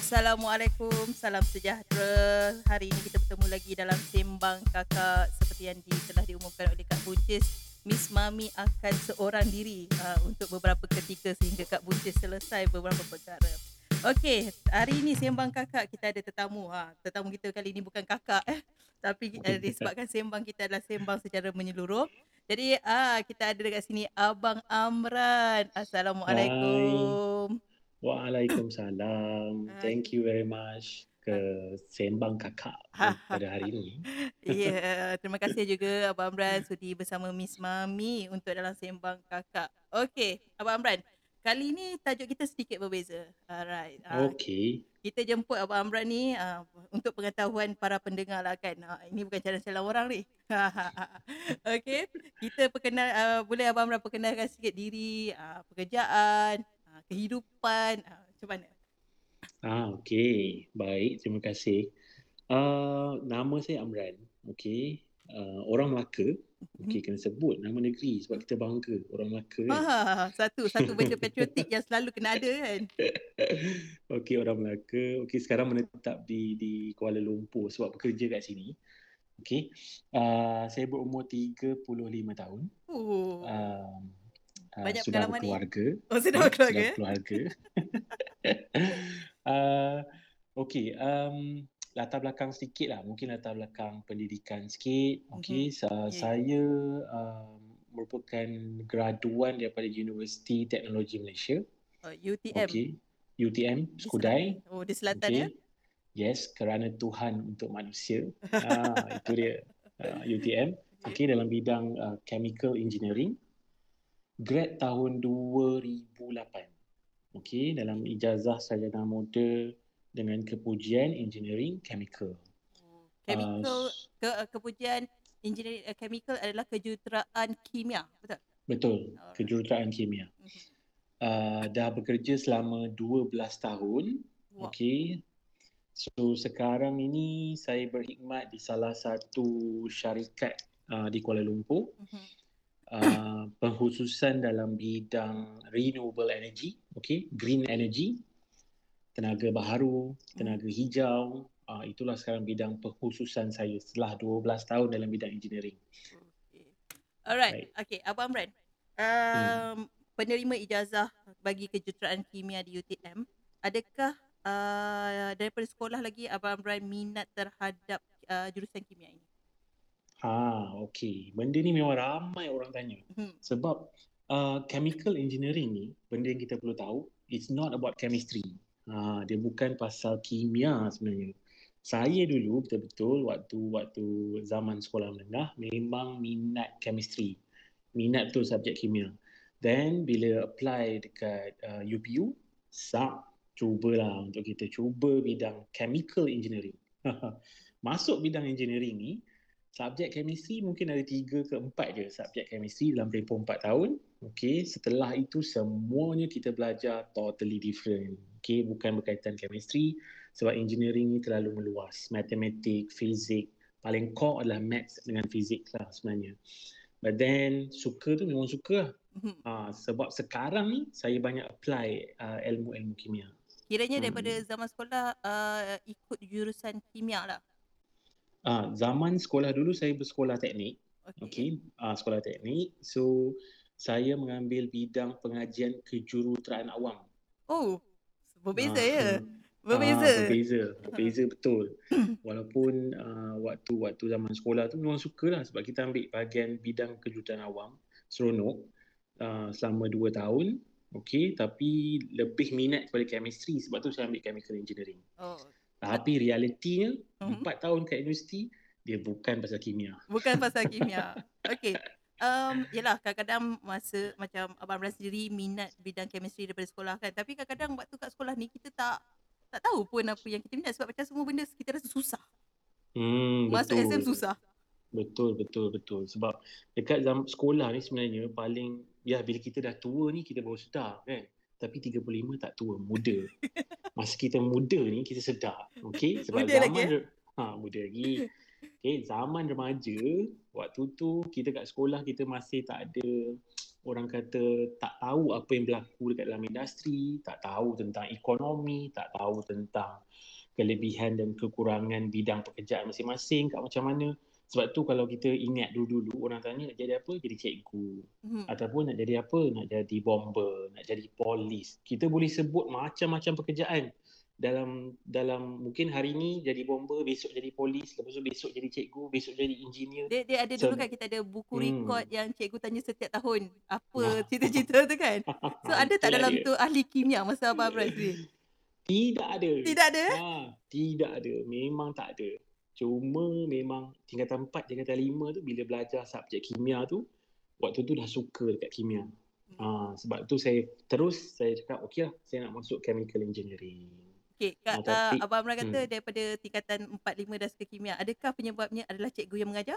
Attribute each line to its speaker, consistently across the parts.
Speaker 1: Assalamualaikum, salam sejahtera. Hari ini kita bertemu lagi dalam Sembang Kakak seperti yang di, telah diumumkan oleh Kak Buncis. Miss Mami akan seorang diri uh, untuk beberapa ketika sehingga Kak Buncis selesai beberapa perkara. Okey, hari ini Sembang Kakak kita ada tetamu. Ha, tetamu kita kali ini bukan kakak eh. Tapi uh, disebabkan sembang kita adalah sembang secara menyeluruh. Jadi ah kita ada dekat sini Abang Amran. Assalamualaikum.
Speaker 2: Hai. Waalaikumsalam. Thank you very much ke Sembang Kakak pada hari ini.
Speaker 1: Ya, yeah, terima kasih juga Abang Amran sudi bersama Miss Mami untuk dalam Sembang Kakak. Okey, Abang Amran. Kali ni tajuk kita sedikit berbeza. Alright.
Speaker 2: Uh, Okey.
Speaker 1: Kita jemput Abang Amran ni uh, untuk pengetahuan para pendengar lah kan. Uh, ini bukan cara-cara orang ni. Okey. Kita perkenal, uh, boleh Abang Amran perkenalkan sikit diri, uh, pekerjaan, kehidupan, uh, macam mana?
Speaker 2: Ah, Okey. Baik, terima kasih. Uh, nama saya Amran. Okey. Uh, orang Melaka. Okey, kena sebut nama negeri sebab kita bangga orang Melaka
Speaker 1: kan. Ah, satu satu benda patriotik yang selalu kena ada kan.
Speaker 2: Okey, orang Melaka. Okey, sekarang menetap di di Kuala Lumpur sebab bekerja kat sini. Okey. Uh, saya berumur 35 tahun.
Speaker 1: Oh.
Speaker 2: Uh,
Speaker 1: Banyak
Speaker 2: sudah
Speaker 1: pengalaman
Speaker 2: berkeluarga.
Speaker 1: ni. Oh, sudah berkeluarga.
Speaker 2: Sudah berkeluarga. uh, Okey, um, latar belakang sedikit lah. Mungkin latar belakang pendidikan sikit. Okay, mm-hmm. uh, yeah. saya uh, merupakan graduan daripada Universiti Teknologi Malaysia.
Speaker 1: Uh, UTM.
Speaker 2: Okay, UTM, Skudai.
Speaker 1: Oh, di selatan
Speaker 2: okay.
Speaker 1: ya?
Speaker 2: Yes, kerana Tuhan untuk manusia. ah, itu dia. Uh, UTM. Okay, dalam bidang uh, chemical engineering. Grad tahun 2008. Okay, dalam ijazah sarjana muda dengan kepujian engineering chemical.
Speaker 1: Chemical uh, ke kepujian engineering uh, chemical adalah kejuruteraan kimia, betul?
Speaker 2: Betul, kejuruteraan kimia. Uh, dah bekerja selama 12 tahun.
Speaker 1: Wow.
Speaker 2: Okey. So sekarang ini saya berkhidmat di salah satu syarikat uh, di Kuala Lumpur.
Speaker 1: Mhm.
Speaker 2: Uh, pengkhususan dalam bidang renewable energy, okay, green energy tenaga baharu, tenaga hijau. Uh, itulah sekarang bidang pengkhususan saya setelah 12 tahun dalam bidang engineering.
Speaker 1: Okay. Alright. Right. Okay, Abang Amran. Um, hmm. Penerima ijazah bagi kejuruteraan kimia di UTM, adakah uh, daripada sekolah lagi Abang Amran minat terhadap uh, jurusan kimia ini?
Speaker 2: Ha, okey. Benda ni memang ramai orang tanya. Hmm. Sebab uh, chemical engineering ni, benda yang kita perlu tahu, it's not about chemistry. Ha, dia bukan pasal kimia sebenarnya. Saya dulu betul-betul waktu waktu zaman sekolah menengah memang minat chemistry. Minat betul subjek kimia. Then bila apply dekat uh, UPU, sap cubalah untuk kita cuba bidang chemical engineering. Masuk bidang engineering ni, subjek chemistry mungkin ada tiga ke empat je subjek chemistry dalam tempoh empat tahun. Okay, setelah itu semuanya kita belajar totally different. Okay, bukan berkaitan chemistry sebab engineering ni terlalu meluas. Matematik, fizik, paling core adalah maths dengan fizik lah sebenarnya. But then suka tu memang suka lah. Ha, sebab sekarang ni saya banyak apply uh, ilmu-ilmu kimia.
Speaker 1: Kiranya daripada hmm. zaman sekolah uh, ikut jurusan kimia lah.
Speaker 2: Ah, zaman sekolah dulu saya bersekolah teknik. Okey. Okay. Ah, sekolah teknik. So saya mengambil bidang pengajian kejuruteraan awam.
Speaker 1: Oh, berbeza ah, ya. Berbeza. Ah,
Speaker 2: berbeza. Berbeza betul. Walaupun uh, waktu waktu zaman sekolah tu memang sukalah sebab kita ambil bahagian bidang kejuruteraan awam seronok uh, selama dua tahun. Okey, tapi lebih minat kepada chemistry sebab tu saya ambil chemical engineering.
Speaker 1: Oh.
Speaker 2: Tapi realitinya uh-huh. 4 tahun kat universiti dia bukan pasal kimia.
Speaker 1: Bukan pasal kimia. Okey um, yelah kadang-kadang masa macam Abang Amran sendiri minat bidang chemistry daripada sekolah kan. Tapi kadang-kadang waktu kat sekolah ni kita tak tak tahu pun apa yang kita minat sebab macam semua benda kita rasa susah.
Speaker 2: Hmm,
Speaker 1: Masuk
Speaker 2: betul.
Speaker 1: SM susah.
Speaker 2: Betul, betul, betul. Sebab dekat zaman sekolah ni sebenarnya paling, ya bila kita dah tua ni kita baru sedar kan. Tapi 35 tak tua, muda. Masa kita muda ni kita sedar. Okay? Sebab
Speaker 1: muda
Speaker 2: zaman,
Speaker 1: lagi eh?
Speaker 2: ha, muda lagi. Okay, zaman remaja, waktu tu kita kat sekolah kita masih tak ada orang kata tak tahu apa yang berlaku dekat dalam industri, tak tahu tentang ekonomi, tak tahu tentang kelebihan dan kekurangan bidang pekerjaan masing-masing kat macam mana. Sebab tu kalau kita ingat dulu-dulu orang tanya nak jadi apa? Jadi cikgu. Hmm. Ataupun nak jadi apa? Nak jadi bomber, nak jadi polis. Kita boleh sebut macam-macam pekerjaan dalam dalam mungkin hari ni jadi bomber, besok jadi polis, lepas tu besok jadi cikgu, besok jadi engineer.
Speaker 1: Dia, dia ada dulu so, kan kita ada buku hmm. rekod yang cikgu tanya setiap tahun apa nah. cita-cita tu kan. So ada tak dalam ada. tu ahli kimia masa Abang ni?
Speaker 2: Tidak ada.
Speaker 1: Tidak ada?
Speaker 2: Ha, tidak ada. Memang tak ada. Cuma memang tingkatan 4, tingkatan 5 tu bila belajar subjek kimia tu, waktu tu dah suka dekat kimia. Hmm. Ha, sebab tu saya terus saya cakap okey lah saya nak masuk chemical engineering.
Speaker 1: Okey, Kak, uh, Abang Amran kata hmm. daripada tingkatan 4, 5 dah suka kimia. Adakah penyebabnya adalah cikgu yang mengajar?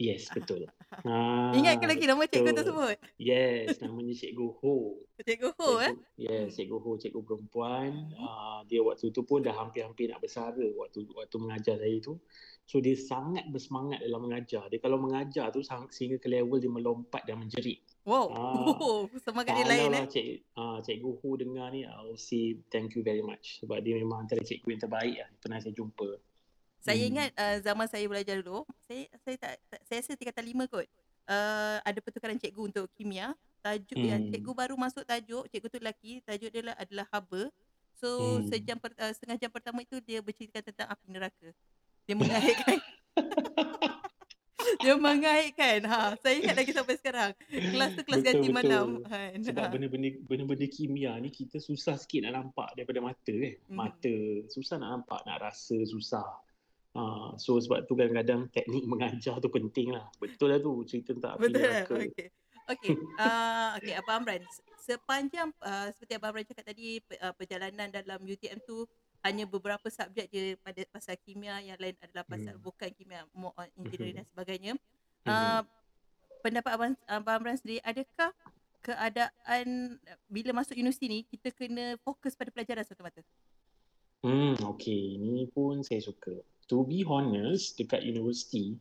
Speaker 2: Yes, betul.
Speaker 1: ha, Ingatkan lagi nama cikgu tersebut?
Speaker 2: Yes, namanya Cikgu Ho.
Speaker 1: Cikgu Ho cikgu, eh?
Speaker 2: Yes, hmm. Cikgu Ho, cikgu perempuan. Hmm. Uh, dia waktu tu pun dah hampir-hampir nak bersara waktu waktu mengajar saya tu. So dia sangat bersemangat dalam mengajar. Dia kalau mengajar tu sehingga ke level dia melompat dan menjerit.
Speaker 1: Wow, ah, semangat dia lain
Speaker 2: eh. Cik, ah, Cikgu Ho dengar ni, I'll say thank you very much. Sebab dia memang antara cikgu yang terbaik lah. Pernah saya jumpa.
Speaker 1: Saya hmm. ingat uh, zaman saya belajar dulu, saya saya tak, tak saya rasa tingkatan lima kot. Uh, ada pertukaran cikgu untuk kimia. Tajuk hmm. yang cikgu baru masuk tajuk, cikgu tu lelaki, tajuk dia adalah haba. So hmm. sejam per, uh, setengah jam pertama itu dia bercerita tentang api neraka. Dia mengaitkan dia mengaitkan. Ha, saya ingat lagi sampai sekarang. Kelas tu kelas ganti malam.
Speaker 2: Ha, Sebab ha. benda-benda benda-benda kimia ni kita susah sikit nak nampak daripada mata kan. Hmm. Mata susah nak nampak, nak rasa susah. Uh, so sebab tu kadang-kadang teknik mengajar tu penting lah. Betul lah tu cerita tentang api
Speaker 1: Betul lah. Okay. Okay. Uh, okay, Abang Amran. Sepanjang uh, seperti Abang Amran cakap tadi uh, perjalanan dalam UTM tu hanya beberapa subjek je pada pasal kimia yang lain adalah pasal hmm. bukan kimia more on engineering hmm. dan sebagainya. Hmm. Uh, pendapat Abang, Abang Amran sendiri adakah keadaan bila masuk universiti ni kita kena fokus pada pelajaran semata-mata?
Speaker 2: Hmm, okay. Ini pun saya suka to be honest dekat universiti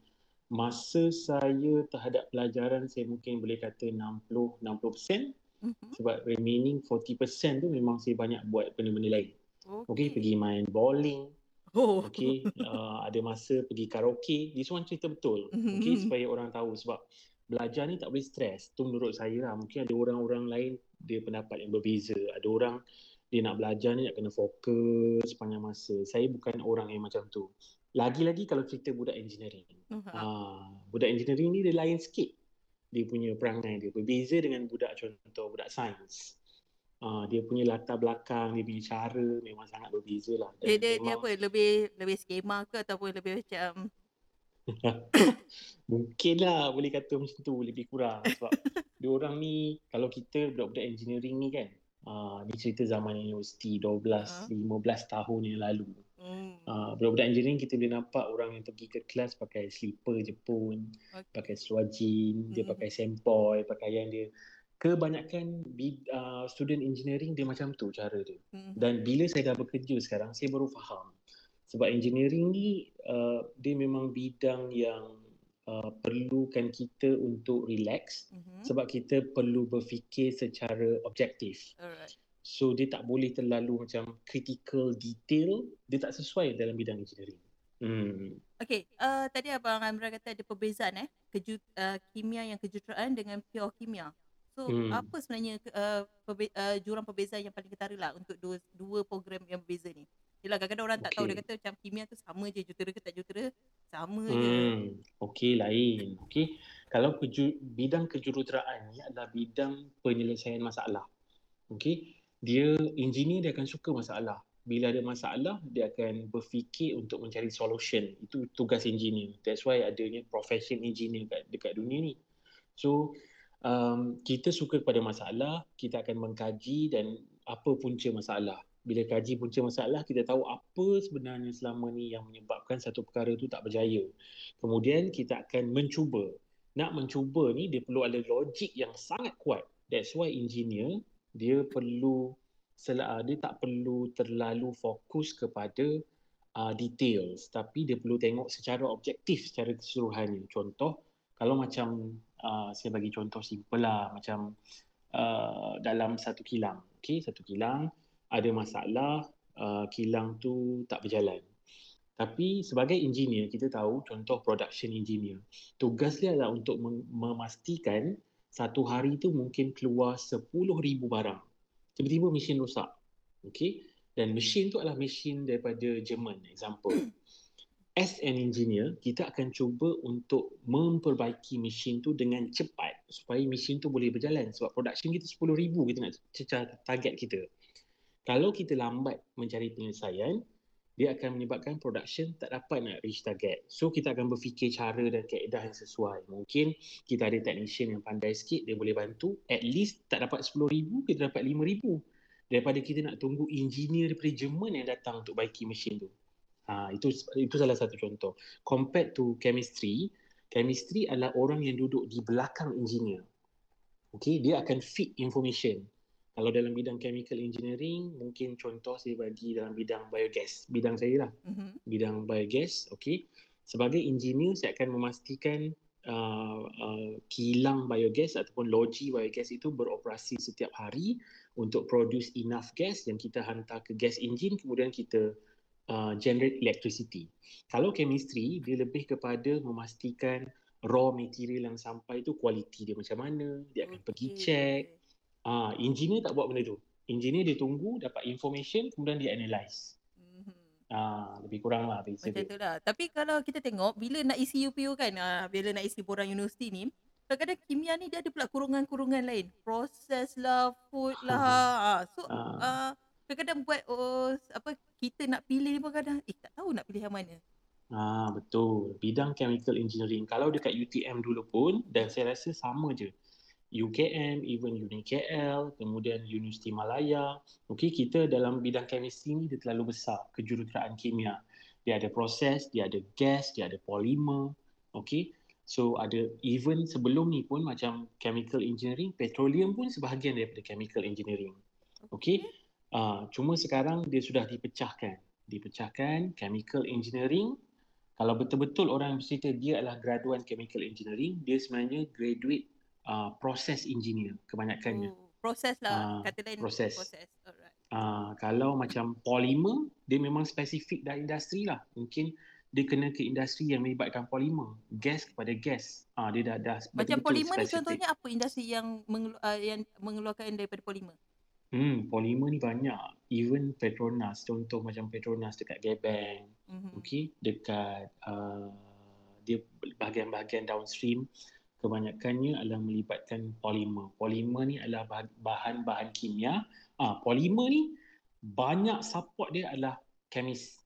Speaker 2: masa saya terhadap pelajaran saya mungkin boleh kata 60 60% mm-hmm. sebab remaining 40% tu memang saya banyak buat benda-benda lain. Okay, okay pergi main bowling. Oh. Okay, uh, ada masa pergi karaoke. This one cerita betul. Mm-hmm. Okay, supaya orang tahu sebab belajar ni tak boleh stres. Tu menurut saya lah. Mungkin ada orang-orang lain dia pendapat yang berbeza. Ada orang dia nak belajar ni nak kena fokus sepanjang masa. Saya bukan orang yang macam tu. Lagi-lagi kalau cerita budak engineering. Uh-huh. Uh, budak engineering ni dia lain sikit. Dia punya perangai dia berbeza dengan budak contoh budak sains. Uh, dia punya latar belakang, dia punya cara memang sangat berbeza lah.
Speaker 1: Dia, dia, dia apa? Lebih lebih skema ke ataupun lebih macam
Speaker 2: Mungkin lah boleh kata macam tu lebih kurang sebab dia orang ni kalau kita budak-budak engineering ni kan uh, ni cerita zaman universiti 12 uh-huh. 15 tahun yang lalu. Hmm. Uh, budak-budak engineering kita boleh nampak orang yang pergi ke kelas pakai slipper Jepun, okay. pakai seluar jean, dia hmm. pakai sempoi, pakaian dia. Kebanyakan uh, student engineering dia macam tu cara dia. Hmm. Dan bila saya dah bekerja sekarang, saya baru faham. Sebab engineering ni uh, dia memang bidang yang uh, perlukan kita untuk relax mm-hmm. sebab kita perlu berfikir secara objektif. Alright. So dia tak boleh terlalu macam critical detail, dia tak sesuai dalam bidang engineering. Hmm.
Speaker 1: Okay, uh, tadi Abang Amra kata ada perbezaan eh, keju, uh, kimia yang kejuruteraan dengan pure kimia. So hmm. apa sebenarnya uh, perbe- uh, jurang perbezaan yang paling ketara lah untuk dua, dua program yang berbeza ni? Yelah kadang-kadang orang okay. tak tahu dia kata macam kimia tu sama je jutera ke tak jutera, sama hmm. je.
Speaker 2: Okay lain. Okay, kalau keju- bidang kejuruteraan ni adalah bidang penyelesaian masalah. Okay, dia engineer dia akan suka masalah. Bila ada masalah, dia akan berfikir untuk mencari solution. Itu tugas engineer. That's why adanya profession engineer kat, dekat dunia ni. So, um, kita suka kepada masalah, kita akan mengkaji dan apa punca masalah. Bila kaji punca masalah, kita tahu apa sebenarnya selama ni yang menyebabkan satu perkara tu tak berjaya. Kemudian kita akan mencuba. Nak mencuba ni dia perlu ada logik yang sangat kuat. That's why engineer dia perlu uh, dia tak perlu terlalu fokus kepada uh, details tapi dia perlu tengok secara objektif secara keseluruhannya contoh kalau macam uh, saya bagi contoh simple lah macam uh, dalam satu kilang. Okay, satu kilang ada masalah, uh, kilang tu tak berjalan. Tapi sebagai engineer, kita tahu contoh production engineer. Tugas dia adalah untuk memastikan satu hari tu mungkin keluar 10,000 barang. Tiba-tiba mesin rosak. Okay? Dan mesin tu adalah mesin daripada Jerman, example. As an engineer, kita akan cuba untuk memperbaiki mesin tu dengan cepat supaya mesin tu boleh berjalan. Sebab production kita 10,000 kita nak cecah target kita. Kalau kita lambat mencari penyelesaian, dia akan menyebabkan production tak dapat nak reach target. So kita akan berfikir cara dan kaedah yang sesuai. Mungkin kita ada technician yang pandai sikit, dia boleh bantu. At least tak dapat 10,000, kita dapat 5,000. Daripada kita nak tunggu engineer daripada Jerman yang datang untuk baiki mesin tu. Ha, itu itu salah satu contoh. Compared to chemistry, chemistry adalah orang yang duduk di belakang engineer. Okay, dia akan feed information. Kalau dalam bidang chemical engineering, mungkin contoh saya bagi dalam bidang biogas. Bidang saya lah. Mm-hmm. Bidang biogas, okay. Sebagai engineer, saya akan memastikan uh, uh, kilang biogas ataupun loji biogas itu beroperasi setiap hari untuk produce enough gas yang kita hantar ke gas engine kemudian kita uh, generate electricity. Kalau chemistry, dia lebih kepada memastikan raw material yang sampai itu kualiti dia macam mana, dia akan okay. pergi check, Ah, engineer tak buat benda tu. Engineer dia tunggu dapat information kemudian dia analyze. Mm-hmm. Ah, lebih kurang lah.
Speaker 1: Macam tu lah. Tapi kalau kita tengok bila nak isi UPU kan, ah, bila nak isi borang universiti ni, kadang-kadang kimia ni dia ada pula kurungan-kurungan lain. Proses lah, food lah. ah, so, ah. Ah, kadang-kadang buat oh, apa kita nak pilih pun kadang eh tak tahu nak pilih yang mana.
Speaker 2: Ah betul. Bidang chemical engineering kalau dekat UTM dulu pun dan saya rasa sama je. UKM, even UNIKL, kemudian Universiti Malaya. Okey, kita dalam bidang chemistry ni dia terlalu besar, kejuruteraan kimia. Dia ada proses, dia ada gas, dia ada polimer. Okey. So ada even sebelum ni pun macam chemical engineering, petroleum pun sebahagian daripada chemical engineering. Okey. Uh, cuma sekarang dia sudah dipecahkan. Dipecahkan chemical engineering. Kalau betul-betul orang bercerita dia adalah graduan chemical engineering, dia sebenarnya graduate uh, proses engineer kebanyakannya. Oh,
Speaker 1: proses lah, uh, kata lain
Speaker 2: proses. proses. Alright. Uh, kalau macam polimer, dia memang spesifik dari industri lah. Mungkin dia kena ke industri yang melibatkan polimer. Gas kepada gas. Uh, dia dah, dah
Speaker 1: Macam polimer ni contohnya apa industri yang, mengelu- uh, yang mengeluarkan daripada polimer?
Speaker 2: Hmm, polimer ni banyak. Even Petronas, contoh macam Petronas dekat Gebang. Mm-hmm. Okay, dekat uh, dia bahagian-bahagian downstream kebanyakannya adalah melibatkan polimer. Polimer ni adalah bahan-bahan kimia. Ah, polimer ni banyak support dia adalah kemis.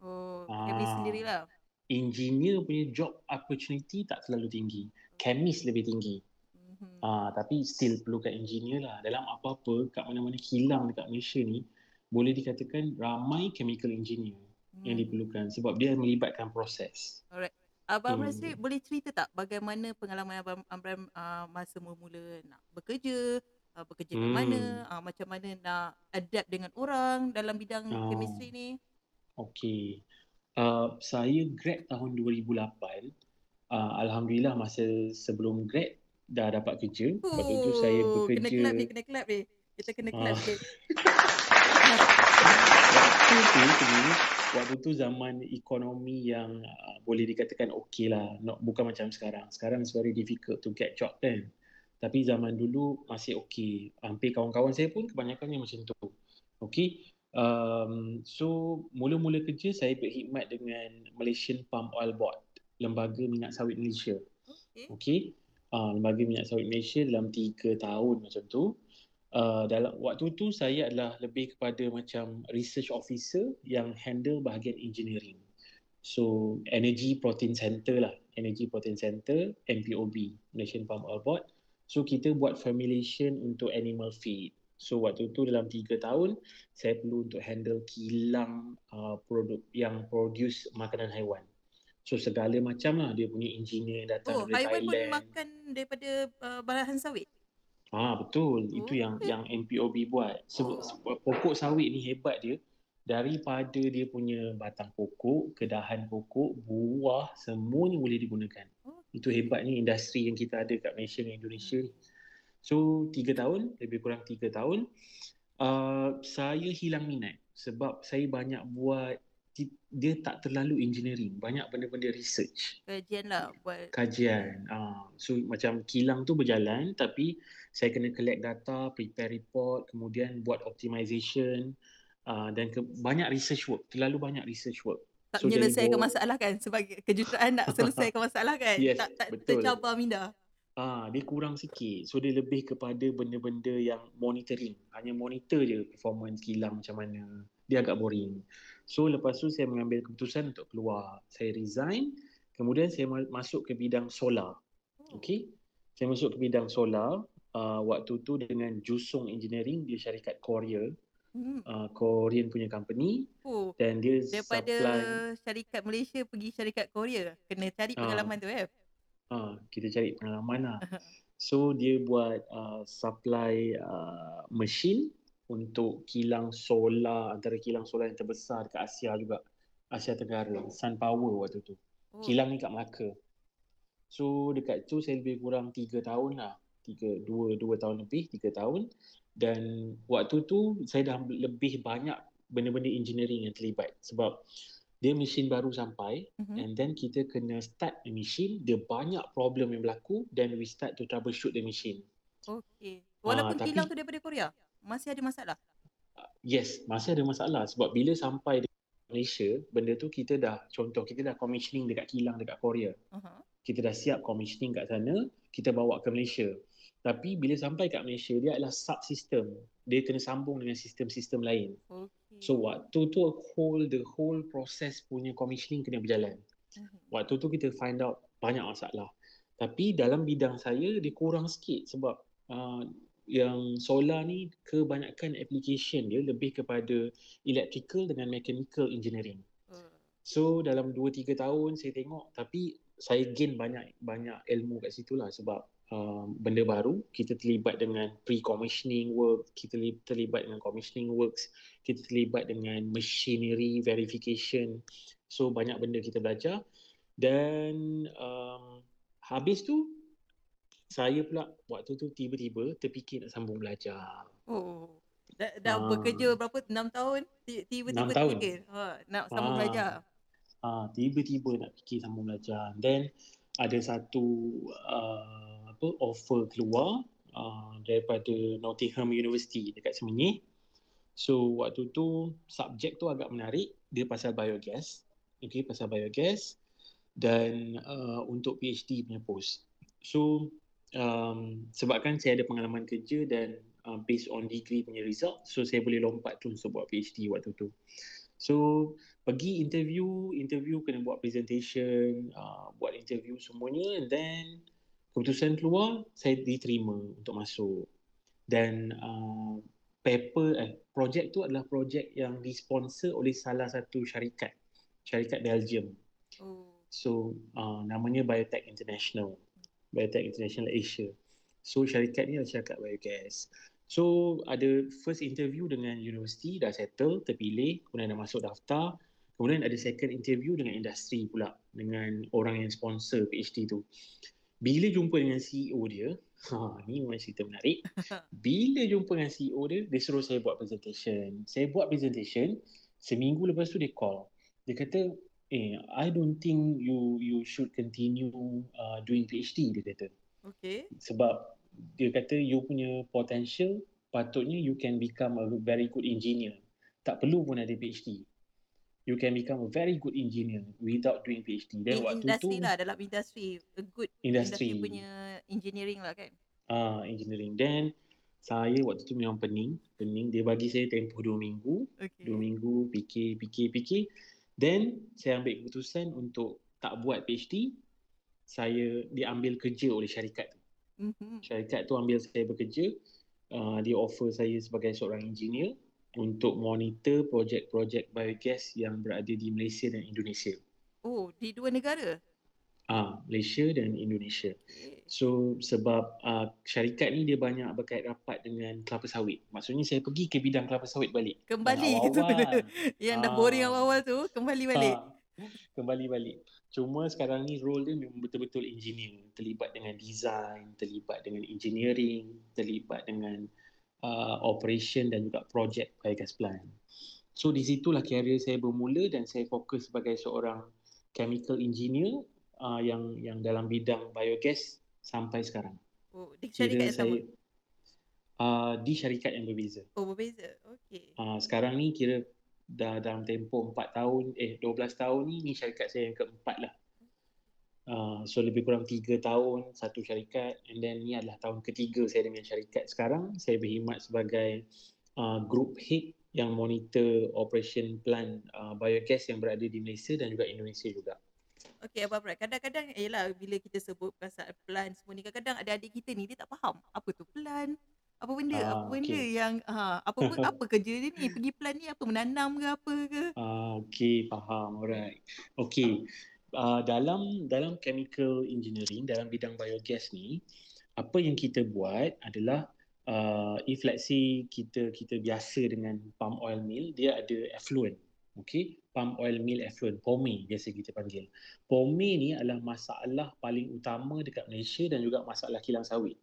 Speaker 1: Oh, kemis ah, sendirilah.
Speaker 2: Engineer punya job opportunity tak terlalu tinggi. Kemis lebih tinggi. Mm-hmm. Ah, tapi still perlukan engineer lah. Dalam apa-apa, kat mana-mana kilang dekat Malaysia ni, boleh dikatakan ramai chemical engineer yang diperlukan sebab dia melibatkan proses.
Speaker 1: Alright. Abang hmm. Boleh cerita tak bagaimana pengalaman Abang Amran uh, masa mula-mula nak bekerja, uh, bekerja hmm. mana, uh, macam mana nak adapt dengan orang dalam bidang uh, chemistry ni?
Speaker 2: Okey. Uh, saya grad tahun 2008. Uh, Alhamdulillah masa sebelum grad dah dapat kerja. Lepas tu saya bekerja.
Speaker 1: Kena kelab ni, kena kelab ni. Kita kena uh. sikit.
Speaker 2: Waktu tu, waktu tu zaman ekonomi yang boleh dikatakan okey lah. Not, bukan macam sekarang. Sekarang it's very difficult to get job kan. Tapi zaman dulu masih okey. Hampir kawan-kawan saya pun kebanyakannya macam tu. Okey. Um, so mula-mula kerja saya berkhidmat dengan Malaysian Palm Oil Board. Lembaga Minyak Sawit Malaysia. Okey. Okay. Uh, lembaga Minyak Sawit Malaysia dalam tiga tahun macam tu uh, dalam waktu tu saya adalah lebih kepada macam research officer yang handle bahagian engineering. So Energy Protein Center lah, Energy Protein Center, MPOB, Malaysian Palm Oil Board. So kita buat formulation untuk animal feed. So waktu tu dalam tiga tahun, saya perlu untuk handle kilang uh, produk yang produce makanan haiwan. So segala macam lah dia punya engineer datang
Speaker 1: oh, dari Thailand. Oh, haiwan pun makan daripada uh, bahan sawit?
Speaker 2: Ah betul, itu yang yang MPOB buat. Sebab oh. pokok sawit ni hebat dia daripada dia punya batang pokok, kedahan pokok, buah semuanya boleh digunakan. Itu hebatnya industri yang kita ada kat Malaysia dan Indonesia ni. So tiga tahun, lebih kurang tiga tahun, uh, saya hilang minat sebab saya banyak buat dia tak terlalu engineering. Banyak benda-benda research.
Speaker 1: Kajian lah buat.
Speaker 2: Kajian uh, so macam kilang tu berjalan tapi saya kena collect data prepare report kemudian buat optimization uh, dan ke, banyak research work terlalu banyak research work
Speaker 1: tak so, menyelesaikan masalah kan sebagai kejutaan nak selesaikan masalah kan
Speaker 2: yes,
Speaker 1: tak, tak
Speaker 2: betul.
Speaker 1: tercabar minda
Speaker 2: Ah, dia kurang sikit. So dia lebih kepada benda-benda yang monitoring. Hanya monitor je performance kilang macam mana. Dia agak boring. So lepas tu saya mengambil keputusan untuk keluar. Saya resign, kemudian saya masuk ke bidang solar. Oh. Okay. Saya masuk ke bidang solar uh, waktu tu dengan Jusung Engineering, dia syarikat Korea. Hmm. Uh, Korean punya company
Speaker 1: oh.
Speaker 2: dan dia
Speaker 1: daripada
Speaker 2: supply
Speaker 1: syarikat Malaysia pergi syarikat Korea kena cari ah. pengalaman uh, tu eh
Speaker 2: uh, kita cari pengalaman lah so dia buat uh, supply uh, mesin untuk kilang solar antara kilang solar yang terbesar dekat Asia juga Asia Tenggara Sun Power waktu tu oh. kilang ni kat Melaka so dekat tu saya lebih kurang 3 tahun lah 3 2 2 tahun lebih 3 tahun dan waktu tu saya dah lebih banyak benda-benda engineering yang terlibat sebab dia mesin baru sampai mm-hmm. and then kita kena start the machine dia banyak problem yang berlaku then we start to troubleshoot the machine
Speaker 1: okay walaupun uh, kilang tu daripada Korea masih ada masalah?
Speaker 2: Yes, masih ada masalah sebab bila sampai di Malaysia, benda tu kita dah, contoh kita dah commissioning dekat kilang dekat Korea. Uh-huh. Kita dah siap commissioning kat sana, kita bawa ke Malaysia. Tapi bila sampai kat Malaysia, dia adalah subsystem. Dia kena sambung dengan sistem-sistem lain. Okay. So waktu tu whole the whole process punya commissioning kena berjalan. Uh-huh. Waktu tu kita find out banyak masalah. Tapi dalam bidang saya dia kurang sikit sebab uh, yang solar ni kebanyakan application dia lebih kepada electrical dengan mechanical engineering. Hmm. So dalam 2 3 tahun saya tengok tapi saya gain banyak banyak ilmu kat situ lah sebab um, benda baru kita terlibat dengan pre-commissioning work, kita terlibat dengan commissioning works, kita terlibat dengan machinery verification. So banyak benda kita belajar dan um, habis tu saya pula waktu tu tiba-tiba terfikir nak sambung belajar.
Speaker 1: Oh. Dah, dah ha. bekerja berapa? 6 tahun? Tiba-tiba terfikir ha, nak sambung ha. belajar.
Speaker 2: Ah, ha, tiba-tiba nak fikir sambung belajar. Then ada satu uh, apa offer keluar uh, daripada Nottingham University dekat Semenyih. So waktu tu subjek tu agak menarik. Dia pasal biogas. Okay, pasal biogas. Dan uh, untuk PhD punya post. So um, sebabkan saya ada pengalaman kerja dan uh, based on degree punya result so saya boleh lompat tu untuk buat PhD waktu tu so pergi interview interview kena buat presentation uh, buat interview semuanya and then keputusan keluar saya diterima untuk masuk dan uh, paper eh projek tu adalah projek yang disponsor oleh salah satu syarikat syarikat Belgium oh. so uh, namanya Biotech International Biotech International Asia. So syarikat ni adalah syarikat biogas. So ada first interview dengan universiti dah settle, terpilih, kemudian dah masuk daftar. Kemudian ada second interview dengan industri pula, dengan orang yang sponsor PhD tu. Bila jumpa dengan CEO dia, ha, ni memang cerita menarik. Bila jumpa dengan CEO dia, dia suruh saya buat presentation. Saya buat presentation, seminggu lepas tu dia call. Dia kata, eh I don't think you you should continue uh, doing PhD dia kata.
Speaker 1: Okay.
Speaker 2: Sebab dia kata you punya potential patutnya you can become a very good engineer. Tak perlu pun ada PhD. You can become a very good engineer without doing PhD.
Speaker 1: Dan In waktu industry tu lah dalam industri a good industry. industry punya engineering lah kan.
Speaker 2: Ah, engineering. Then saya waktu tu memang pening, pening. Dia bagi saya tempoh dua minggu. Okay. Dua minggu fikir, fikir, fikir. Then saya ambil keputusan untuk tak buat PhD. Saya diambil kerja oleh syarikat tu. Mm-hmm. Syarikat tu ambil saya bekerja. Uh, dia offer saya sebagai seorang engineer untuk monitor projek-projek biogas yang berada di Malaysia dan Indonesia.
Speaker 1: Oh, di dua negara?
Speaker 2: Ah, Malaysia dan Indonesia. So sebab uh, syarikat ni dia banyak berkait rapat dengan kelapa sawit. Maksudnya saya pergi ke bidang kelapa sawit balik.
Speaker 1: Kembali gitu. Yang dah boring ah. awal-awal tu kembali balik.
Speaker 2: Kembali balik. Cuma sekarang ni role dia memang betul-betul engineer. Terlibat dengan design, terlibat dengan engineering, terlibat dengan uh, operation dan juga project biogas plant. So di situlah career saya bermula dan saya fokus sebagai seorang chemical engineer uh, yang yang dalam bidang biogas sampai sekarang.
Speaker 1: Oh, di syarikat yang sama?
Speaker 2: Uh, di syarikat yang berbeza.
Speaker 1: Oh, berbeza. Okey.
Speaker 2: Uh, sekarang ni kira dah dalam tempoh 4 tahun, eh 12 tahun ni, ni syarikat saya yang keempat lah. Uh, so lebih kurang 3 tahun satu syarikat and then ni adalah tahun ketiga saya dengan syarikat sekarang. Saya berkhidmat sebagai uh, group head yang monitor operation plant uh, biogas yang berada di Malaysia dan juga Indonesia juga.
Speaker 1: Okey Abang Brad, kadang-kadang ialah bila kita sebut pasal plan semua ni, kadang-kadang adik-adik kita ni dia tak faham apa tu plan, apa benda, ah, apa benda okay. yang ha, apa apa kerja dia ni, pergi plan ni apa menanam ke apa ke?
Speaker 2: Ah, okey, faham. Alright. Okey. Uh, dalam dalam chemical engineering dalam bidang biogas ni apa yang kita buat adalah uh, if let's say kita kita biasa dengan palm oil mill dia ada effluent okey palm oil mill effluent POME biasa kita panggil. POME ni adalah masalah paling utama dekat Malaysia dan juga masalah kilang sawit.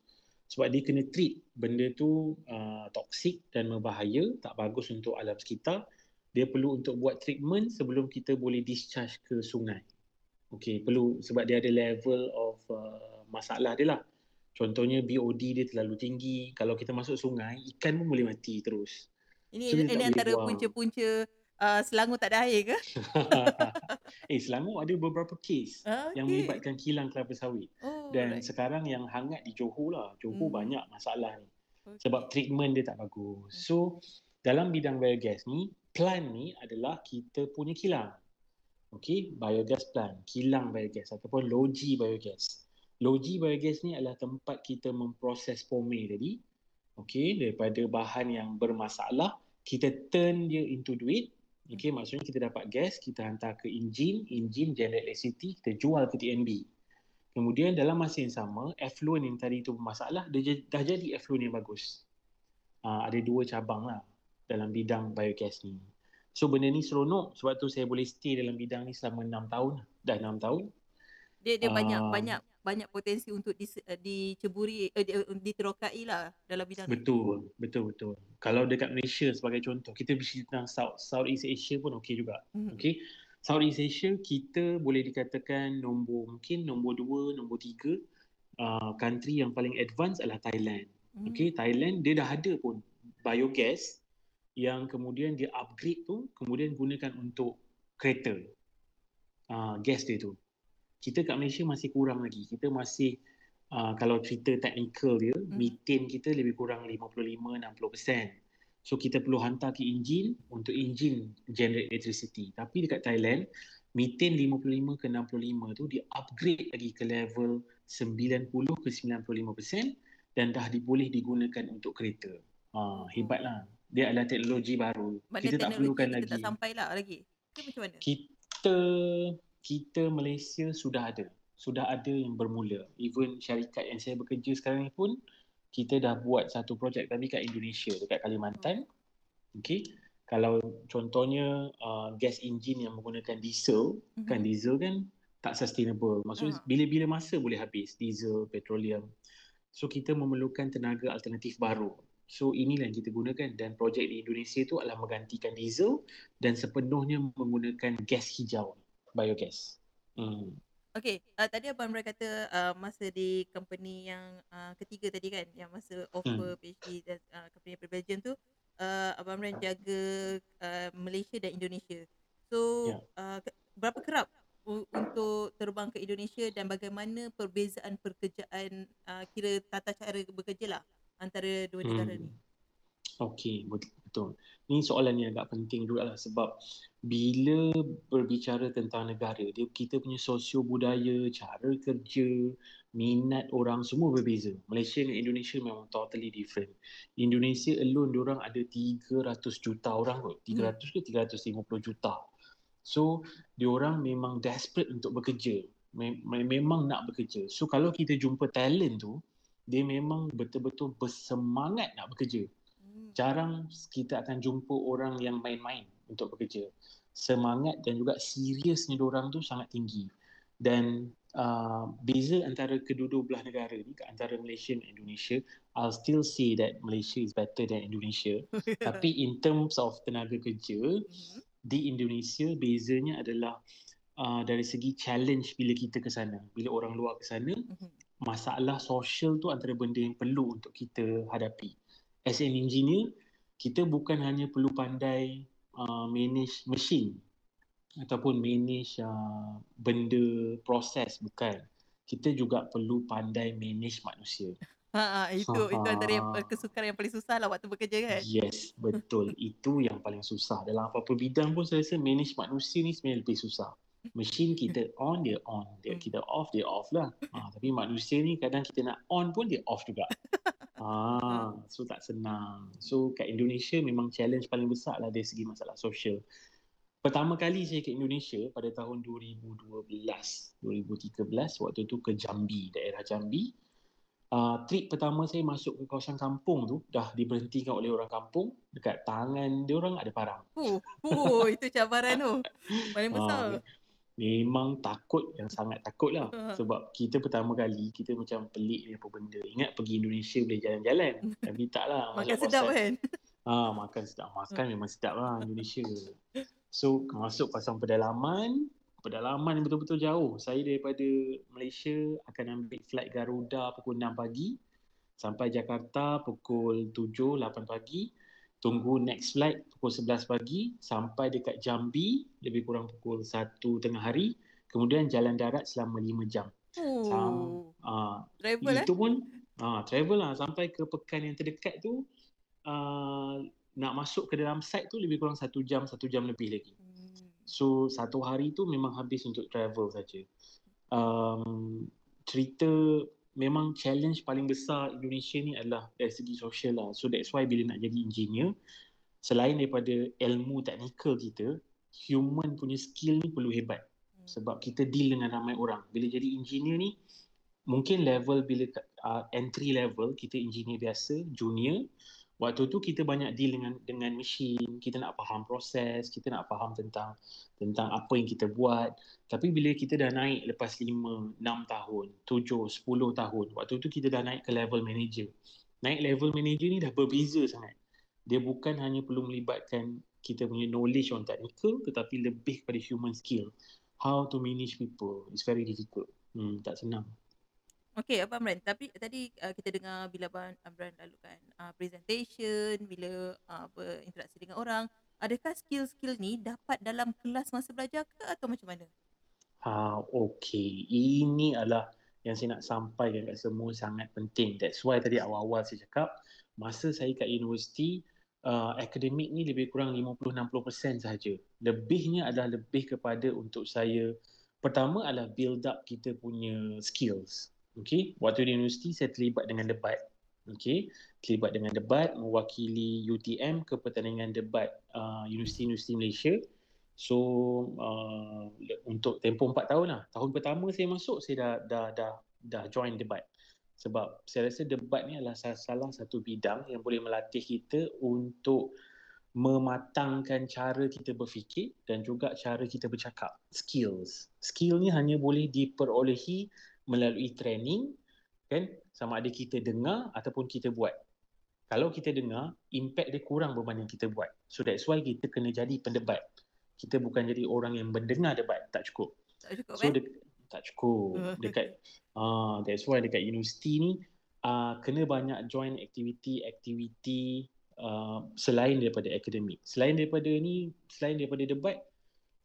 Speaker 2: Sebab dia kena treat benda tu uh, toksik dan berbahaya tak bagus untuk alam sekitar. Dia perlu untuk buat treatment sebelum kita boleh discharge ke sungai Okey, perlu sebab dia ada level of uh, masalah dia lah. Contohnya BOD dia terlalu tinggi. Kalau kita masuk sungai, ikan pun boleh mati terus.
Speaker 1: Ini so, ini antara punca-punca uh, Selangor tak ada air ke?
Speaker 2: eh, Selangor ada beberapa kes okay. yang melibatkan kilang kelapa sawit. Oh, Dan right. sekarang yang hangat di Johor lah. Johor hmm. banyak masalah ni. Okay. Sebab treatment dia tak bagus. So, dalam bidang biogas ni, plan ni adalah kita punya kilang okey biogas plant kilang biogas ataupun loji biogas. Loji biogas ni adalah tempat kita memproses pome tadi. Okey daripada bahan yang bermasalah kita turn dia into duit. Okey maksudnya kita dapat gas kita hantar ke enjin enjin generate electricity kita jual ke TNB kemudian dalam masa yang sama effluent yang tadi tu bermasalah dia dah jadi effluent yang bagus. Uh, ada dua cabang lah dalam bidang biogas ni So benda ni seronok sebab tu saya boleh stay dalam bidang ni selama 6 tahun. Dah 6 tahun.
Speaker 1: Dia dia uh, banyak banyak banyak potensi untuk di, uh, diceburi uh, di, diterokai lah dalam bidang
Speaker 2: betul, ni. Betul, betul, betul. Kalau dekat Malaysia sebagai contoh, kita bercerita tentang South, Southeast Asia pun okey juga. Mm-hmm. Okey. Southeast Asia kita boleh dikatakan nombor mungkin nombor 2, nombor 3 uh, country yang paling advance adalah Thailand. Mm-hmm. Okey, Thailand dia dah ada pun biogas yang kemudian dia upgrade tu kemudian gunakan untuk kereta. Uh, gas dia tu. Kita kat Malaysia masih kurang lagi. Kita masih uh, kalau cerita teknikal dia hmm. methane kita lebih kurang 55-60% so kita perlu hantar ke enjin untuk enjin generate electricity. Tapi dekat Thailand methane 55 ke 65 tu dia upgrade lagi ke level 90 ke 95% dan dah boleh digunakan untuk kereta. Ha, hebatlah dia adalah teknologi baru.
Speaker 1: Maknanya kita tak perlukan kita lagi. Kita tak sampai lah lagi. Ke macam mana?
Speaker 2: Kita kita Malaysia sudah ada. Sudah ada yang bermula. Even syarikat yang saya bekerja sekarang ni pun kita dah buat satu projek tapi kat Indonesia dekat Kalimantan. Hmm. Okay. Kalau contohnya uh, gas engine yang menggunakan diesel, hmm. kan diesel kan tak sustainable. Maksudnya hmm. bila-bila masa boleh habis diesel, petroleum. So kita memerlukan tenaga alternatif baru. So inilah yang kita gunakan dan projek di Indonesia itu adalah menggantikan diesel dan sepenuhnya menggunakan gas hijau, biogas. Hmm.
Speaker 1: Okay, uh, tadi Abang Amran kata uh, masa di company yang uh, ketiga tadi kan, yang masa offer hmm. PhD dan uh, company Belgium tu, uh, Abang Amran jaga uh, Malaysia dan Indonesia. So, yeah. uh, berapa kerap untuk terbang ke Indonesia dan bagaimana perbezaan pekerjaan uh, kira tata cara bekerja lah antara dua negara hmm. ni?
Speaker 2: Okey, betul. Ni soalan yang agak penting juga lah sebab bila berbicara tentang negara, dia kita punya sosio budaya, cara kerja, minat orang semua berbeza. Malaysia dan Indonesia memang totally different. Indonesia alone orang ada 300 juta orang kot. 300 hmm. ke 350 juta. So, dia orang memang desperate untuk bekerja. Memang nak bekerja. So, kalau kita jumpa talent tu, dia memang betul-betul bersemangat nak bekerja. Hmm. Jarang kita akan jumpa orang yang main-main untuk bekerja. semangat dan juga seriusnya orang tu sangat tinggi. Dan uh, beza antara kedua-dua belah negara ni antara Malaysia dan Indonesia, I'll still say that Malaysia is better than Indonesia. Tapi in terms of tenaga kerja, mm-hmm. di Indonesia bezanya adalah uh, dari segi challenge bila kita ke sana. Bila orang luar ke sana, mm-hmm. Masalah sosial tu antara benda yang perlu untuk kita hadapi. As an engineer, kita bukan hanya perlu pandai uh, manage mesin ataupun manage uh, benda proses bukan. Kita juga perlu pandai manage manusia.
Speaker 1: Ha, ha itu ha, itu antara yang kesukaran yang paling susah lah waktu bekerja kan?
Speaker 2: Yes betul. Itu yang paling susah. Dalam apa-apa bidang pun saya rasa manage manusia ni sebenarnya lebih susah mesin kita on dia on dia hmm. kita off dia off lah ha, tapi manusia ni kadang kita nak on pun dia off juga Ah, so tak senang. So kat Indonesia memang challenge paling besar lah dari segi masalah sosial. Pertama kali saya ke Indonesia pada tahun 2012, 2013 waktu tu ke Jambi, daerah Jambi. Uh, trip pertama saya masuk ke kawasan kampung tu dah diberhentikan oleh orang kampung dekat tangan dia orang ada parang.
Speaker 1: Oh, oh itu cabaran tu. Paling ah, besar. Uh,
Speaker 2: memang takut yang sangat takut lah. Sebab kita pertama kali kita macam pelik ni apa benda. Ingat pergi Indonesia boleh jalan-jalan? Tapi tak lah
Speaker 1: makan sedap kan?
Speaker 2: Ha, makan sedap. Makan hmm. memang sedap lah Indonesia. So masuk pasang pedalaman. Pedalaman yang betul-betul jauh. Saya daripada Malaysia akan ambil flight Garuda pukul 6 pagi sampai Jakarta pukul 7 8 pagi tunggu next flight pukul 11 pagi sampai dekat Jambi lebih kurang pukul 1 tengah hari kemudian jalan darat selama 5 jam.
Speaker 1: Oh. Sam, uh, travel
Speaker 2: itu eh? pun uh, travel lah sampai ke pekan yang terdekat tu uh, nak masuk ke dalam site tu lebih kurang 1 jam, 1 jam lebih lagi. Hmm. So satu hari tu memang habis untuk travel saja. Um, cerita memang challenge paling besar Indonesia ni adalah dari segi sosial lah. So that's why bila nak jadi engineer, selain daripada ilmu teknikal kita, human punya skill ni perlu hebat. Hmm. Sebab kita deal dengan ramai orang. Bila jadi engineer ni, mungkin level bila uh, entry level, kita engineer biasa, junior, waktu tu kita banyak deal dengan dengan mesin kita nak faham proses kita nak faham tentang tentang apa yang kita buat. Tapi bila kita dah naik lepas 5 6 tahun 7 10 tahun waktu tu kita dah naik ke level manager. Naik level manager ni dah berbeza sangat. Dia bukan hanya perlu melibatkan kita punya knowledge on technical tetapi lebih kepada human skill. How to manage people is very difficult. Hmm tak senang
Speaker 1: Okey, Abang Amran. Tapi tadi uh, kita dengar bila Abang Amran lalukan uh, presentation, bila uh, berinteraksi dengan orang. Adakah skill-skill ni dapat dalam kelas masa belajar ke atau macam mana?
Speaker 2: Ha, okey. Ini adalah yang saya nak sampaikan kat semua sangat penting. That's why tadi awal-awal saya cakap, masa saya kat universiti, uh, akademik ni lebih kurang 50-60% sahaja. Lebihnya adalah lebih kepada untuk saya, pertama adalah build up kita punya skills. Okay, waktu di universiti saya terlibat dengan debat. Okay, terlibat dengan debat mewakili UTM ke pertandingan debat uh, Universiti-Universiti Malaysia. So uh, untuk tempoh empat tahun lah. Tahun pertama saya masuk saya dah dah dah dah join debat. Sebab saya rasa debat ni adalah salah satu bidang yang boleh melatih kita untuk mematangkan cara kita berfikir dan juga cara kita bercakap. Skills. Skill ni hanya boleh diperolehi melalui training kan? Sama ada kita dengar ataupun kita buat. Kalau kita dengar impact dia kurang berbanding kita buat. So that's why kita kena jadi pendebat. Kita bukan jadi orang yang mendengar debat. Tak cukup.
Speaker 1: Tak cukup
Speaker 2: so, eh? de- tak cukup. Dekat uh, that's why dekat universiti ni uh, kena banyak join activity activity uh, selain daripada akademik selain daripada ni selain daripada debat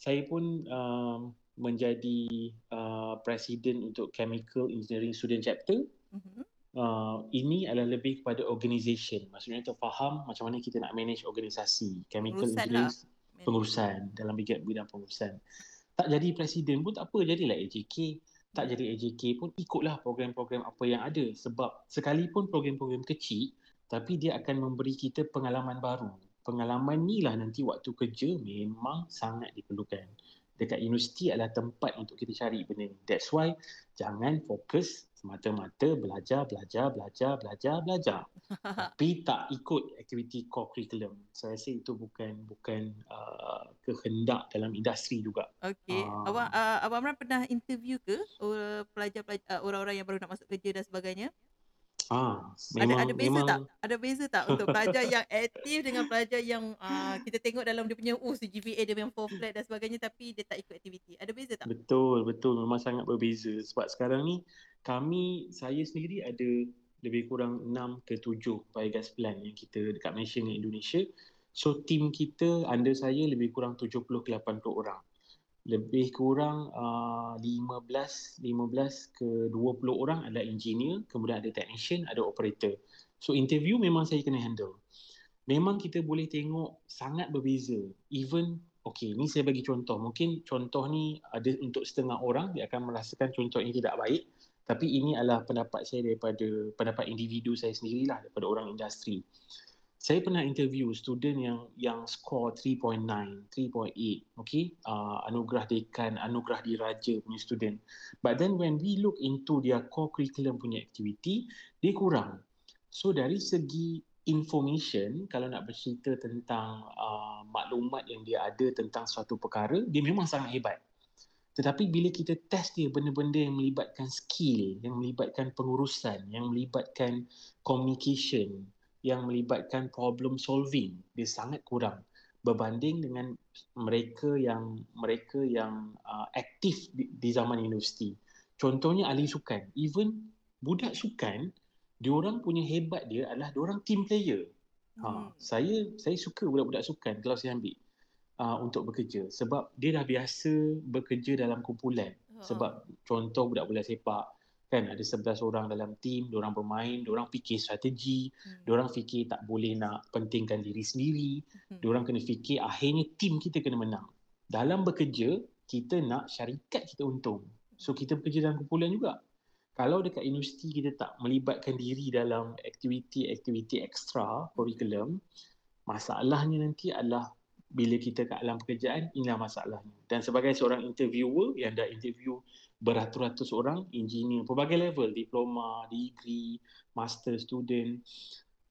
Speaker 2: saya pun uh, menjadi uh, presiden untuk Chemical Engineering Student Chapter. Mm-hmm. Uh, ini adalah lebih kepada organisation. Maksudnya untuk faham macam mana kita nak manage organisasi chemical pengurusan engineering lah. pengurusan dalam bidang, bidang pengurusan. Tak jadi presiden pun tak apa, jadilah AJK. Tak jadi AJK pun ikutlah program-program apa yang ada sebab sekalipun program-program kecil tapi dia akan memberi kita pengalaman baru. Pengalaman ni lah nanti waktu kerja memang sangat diperlukan dekat universiti adalah tempat untuk kita cari benda ni. That's why jangan fokus semata-mata belajar, belajar, belajar, belajar, belajar. Tapi tak ikut aktiviti core curriculum. Saya rasa itu bukan bukan uh, kehendak dalam industri juga.
Speaker 1: Okey. Uh, Abang uh, Abang Amran pernah interview ke uh, pelajar-pelajar uh, orang-orang yang baru nak masuk kerja dan sebagainya?
Speaker 2: Ah,
Speaker 1: memang, ada ada beza memang... tak? Ada beza tak untuk pelajar yang aktif dengan pelajar yang uh, kita tengok dalam dia punya oh GPA dia memang full flat dan sebagainya tapi dia tak ikut aktiviti. Ada beza tak?
Speaker 2: Betul, betul memang sangat berbeza sebab sekarang ni kami saya sendiri ada lebih kurang 6 ke 7 biogas plan yang kita dekat Malaysia dengan Indonesia. So team kita under saya lebih kurang 70 ke 80 orang lebih kurang uh, 15 15 ke 20 orang adalah engineer, kemudian ada technician, ada operator. So interview memang saya kena handle. Memang kita boleh tengok sangat berbeza. Even okey, ni saya bagi contoh. Mungkin contoh ni ada untuk setengah orang dia akan merasakan contoh ini tidak baik, tapi ini adalah pendapat saya daripada pendapat individu saya sendirilah daripada orang industri saya pernah interview student yang yang score 3.9, 3.8, okay, uh, anugerah dekan, anugerah diraja punya student. But then when we look into their core curriculum punya activity, dia kurang. So dari segi information, kalau nak bercerita tentang uh, maklumat yang dia ada tentang suatu perkara, dia memang sangat hebat. Tetapi bila kita test dia benda-benda yang melibatkan skill, yang melibatkan pengurusan, yang melibatkan communication, yang melibatkan problem solving dia sangat kurang berbanding dengan mereka yang mereka yang uh, aktif di, di zaman universiti. Contohnya ahli sukan. Even budak sukan, diorang punya hebat dia adalah diorang team player. Ha, hmm. saya saya suka budak-budak sukan kalau saya ambil uh, untuk bekerja sebab dia dah biasa bekerja dalam kumpulan. Oh. Sebab contoh budak bola sepak, kan ada 11 orang dalam tim, orang bermain, orang fikir strategi, hmm. orang fikir tak boleh nak pentingkan diri sendiri, hmm. orang kena fikir akhirnya tim kita kena menang. Dalam bekerja, kita nak syarikat kita untung. So kita bekerja dalam kumpulan juga. Kalau dekat universiti kita tak melibatkan diri dalam aktiviti-aktiviti ekstra curriculum, masalahnya nanti adalah bila kita kat dalam pekerjaan, inilah masalahnya. Dan sebagai seorang interviewer yang dah interview beratus-ratus orang engineer pelbagai level diploma, degree, master student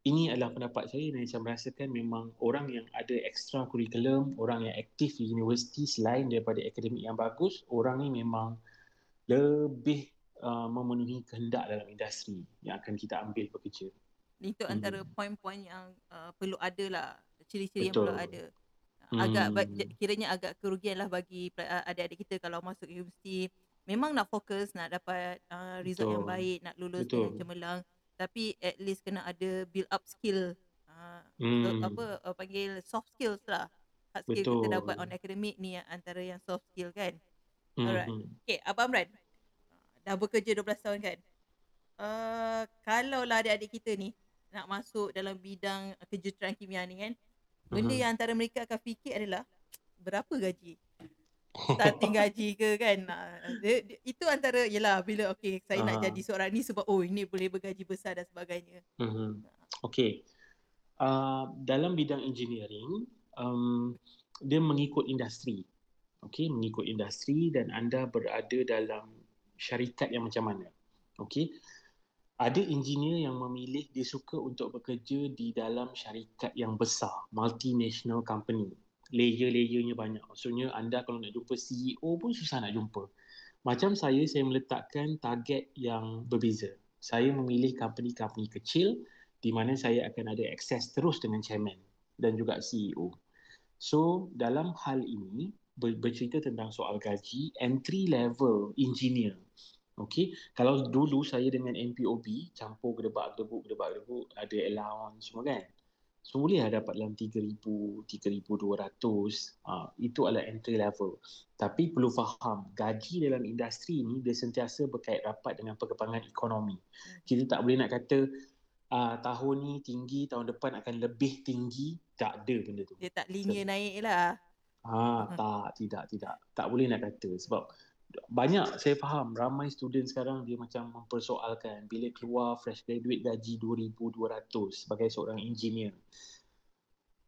Speaker 2: ini adalah pendapat saya dan saya merasakan memang orang yang ada extra curriculum, orang yang aktif di universiti selain daripada akademik yang bagus, orang ni memang lebih uh, memenuhi kehendak dalam industri yang akan kita ambil bekerja.
Speaker 1: Itu antara hmm. poin-poin yang uh, perlu ada lah, ciri-ciri yang perlu ada. Agak hmm. kiranya agak kerugian lah bagi uh, adik-adik kita kalau masuk universiti memang nak fokus nak dapat uh, result Betul. yang baik nak lulus Betul. dengan cemerlang tapi at least kena ada build up skill uh, hmm. apa uh, panggil soft skills lah hard skill Betul. kita dapat on academic ni antara yang soft skill kan hmm. alright hmm. okay Abang Amran dah bekerja 12 tahun kan uh, kalau lah adik-adik kita ni nak masuk dalam bidang kejuruteraan kimia ni kan benda uh-huh. yang antara mereka akan fikir adalah berapa gaji starting gaji ke kan? Dia, dia, itu antara yalah bila okey saya uh. nak jadi seorang ni sebab oh ini boleh bergaji besar dan sebagainya.
Speaker 2: Uh-huh. okey uh, dalam bidang engineering um, dia mengikut industri. Okey mengikut industri dan anda berada dalam syarikat yang macam mana? Okey ada engineer yang memilih dia suka untuk bekerja di dalam syarikat yang besar multinational company layer-layernya banyak. Maksudnya anda kalau nak jumpa CEO pun susah nak jumpa. Macam saya, saya meletakkan target yang berbeza. Saya memilih company-company kecil di mana saya akan ada akses terus dengan chairman dan juga CEO. So, dalam hal ini, ber- bercerita tentang soal gaji, entry level engineer. Okay, kalau dulu saya dengan NPOB, campur gedebak-gedebuk, gedebak-gedebuk, ada allowance semua kan. So boleh lah dapat dalam 3,000, 3,200. Uh, itu adalah entry level. Tapi perlu faham, gaji dalam industri ni dia sentiasa berkait rapat dengan perkembangan ekonomi. Hmm. Kita tak boleh nak kata uh, tahun ni tinggi, tahun depan akan lebih tinggi. Tak ada benda tu.
Speaker 1: Dia tak linear so, naik lah.
Speaker 2: Ah, tak, tidak, tidak. Tak boleh nak kata. Sebab banyak saya faham ramai student sekarang dia macam mempersoalkan bila keluar fresh graduate gaji 2200 sebagai seorang engineer.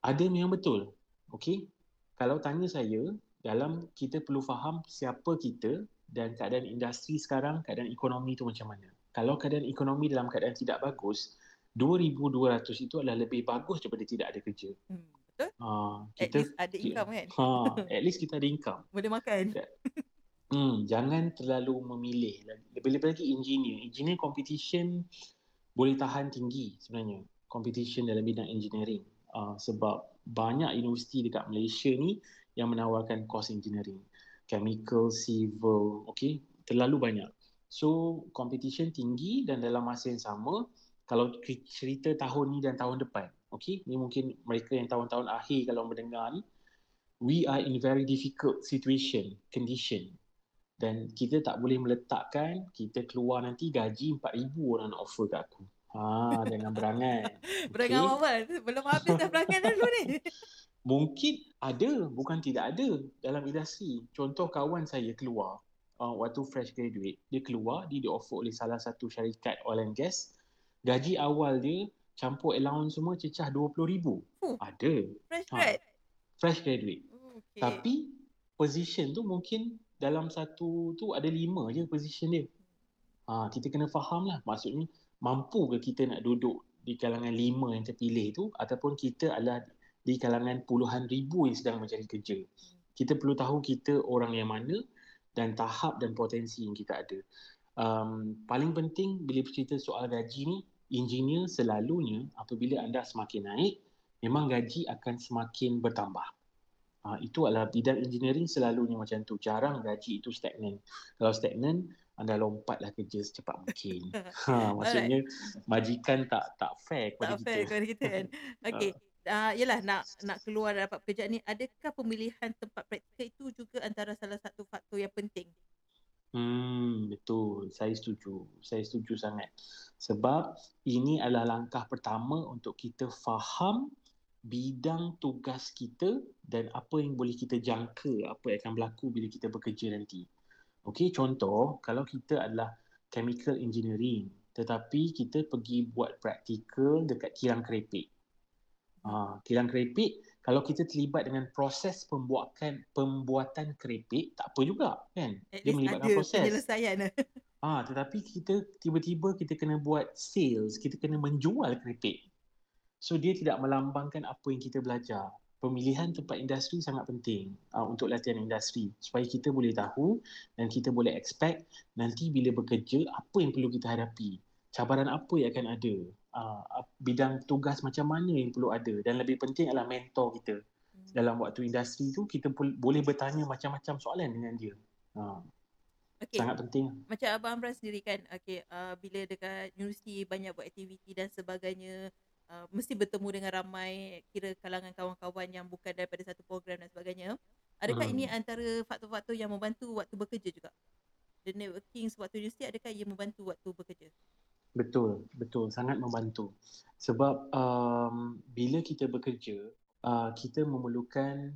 Speaker 2: Ada memang betul. Okey. Kalau tanya saya dalam kita perlu faham siapa kita dan keadaan industri sekarang, keadaan ekonomi tu macam mana. kalau keadaan ekonomi dalam keadaan tidak bagus, 2,200 itu adalah lebih bagus daripada tidak ada kerja.
Speaker 1: Hmm, betul.
Speaker 2: Uh,
Speaker 1: kita, at least ada income kan?
Speaker 2: Ha, at least kita ada income.
Speaker 1: Boleh makan.
Speaker 2: Hmm, jangan terlalu memilih. Lebih-lebih lagi engineer. Engineer competition boleh tahan tinggi sebenarnya. Competition dalam bidang engineering. Uh, sebab banyak universiti dekat Malaysia ni yang menawarkan course engineering. Chemical, civil, okay, terlalu banyak. So, competition tinggi dan dalam masa yang sama, kalau cerita tahun ni dan tahun depan, okay, ni mungkin mereka yang tahun-tahun akhir kalau mendengar ni, we are in very difficult situation, condition. Dan kita tak boleh meletakkan, kita keluar nanti gaji 4,000 orang nak offer kat aku. Ha, jangan berangan.
Speaker 1: berangan okay. apa? Belum habis dah berangan dulu ni.
Speaker 2: Mungkin ada, bukan tidak ada dalam industri. Contoh kawan saya keluar uh, waktu fresh graduate, dia keluar, dia di offer oleh salah satu syarikat oil and gas. Gaji awal dia campur allowance semua cecah RM20,000. Uh, ada.
Speaker 1: Fresh ha. grad?
Speaker 2: Fresh graduate. Okay. Tapi position tu mungkin dalam satu tu ada lima je position dia. Ha, kita kena faham lah. Maksudnya mampu ke kita nak duduk di kalangan lima yang terpilih tu ataupun kita adalah di kalangan puluhan ribu yang sedang mencari kerja. Kita perlu tahu kita orang yang mana dan tahap dan potensi yang kita ada. Um, paling penting bila bercerita soal gaji ni, engineer selalunya apabila anda semakin naik, memang gaji akan semakin bertambah. Uh, itu adalah bidang engineering selalunya macam tu. Jarang gaji itu stagnan. Kalau stagnan, anda lompatlah kerja secepat mungkin. ha, maksudnya majikan tak tak fair kepada
Speaker 1: tak kita. Tak fair kepada kita kan. Okey. Uh, yelah nak nak keluar dapat pekerjaan ni adakah pemilihan tempat praktikal itu juga antara salah satu faktor yang penting?
Speaker 2: Hmm betul saya setuju saya setuju sangat sebab ini adalah langkah pertama untuk kita faham bidang tugas kita dan apa yang boleh kita jangka apa yang akan berlaku bila kita bekerja nanti. Okey, contoh kalau kita adalah chemical engineering tetapi kita pergi buat praktikal dekat kilang kerepek. Ha, kilang kerepek kalau kita terlibat dengan proses pembuatan pembuatan kerepek tak apa juga kan.
Speaker 1: Dia melibatkan proses. Penyelesaian.
Speaker 2: Ah, ha, tetapi kita tiba-tiba kita kena buat sales, kita kena menjual kerepek. So dia tidak melambangkan apa yang kita belajar. Pemilihan tempat industri sangat penting uh, untuk latihan industri. Supaya kita boleh tahu dan kita boleh expect nanti bila bekerja apa yang perlu kita hadapi. Cabaran apa yang akan ada? Uh, bidang tugas macam mana yang perlu ada? Dan lebih penting adalah mentor kita. Hmm. dalam waktu industri tu kita boleh bertanya macam-macam soalan dengan dia. Uh, okay. sangat penting.
Speaker 1: Macam Abang Amran sendiri kan okay, uh, bila dekat universiti banyak buat aktiviti dan sebagainya Uh, mesti bertemu dengan ramai kira kalangan kawan-kawan yang bukan daripada satu program dan sebagainya. Adakah hmm. ini antara faktor-faktor yang membantu waktu bekerja juga? The networking sewaktu universiti adakah ia membantu waktu bekerja?
Speaker 2: Betul, betul. Sangat membantu. Sebab um, bila kita bekerja, uh, kita memerlukan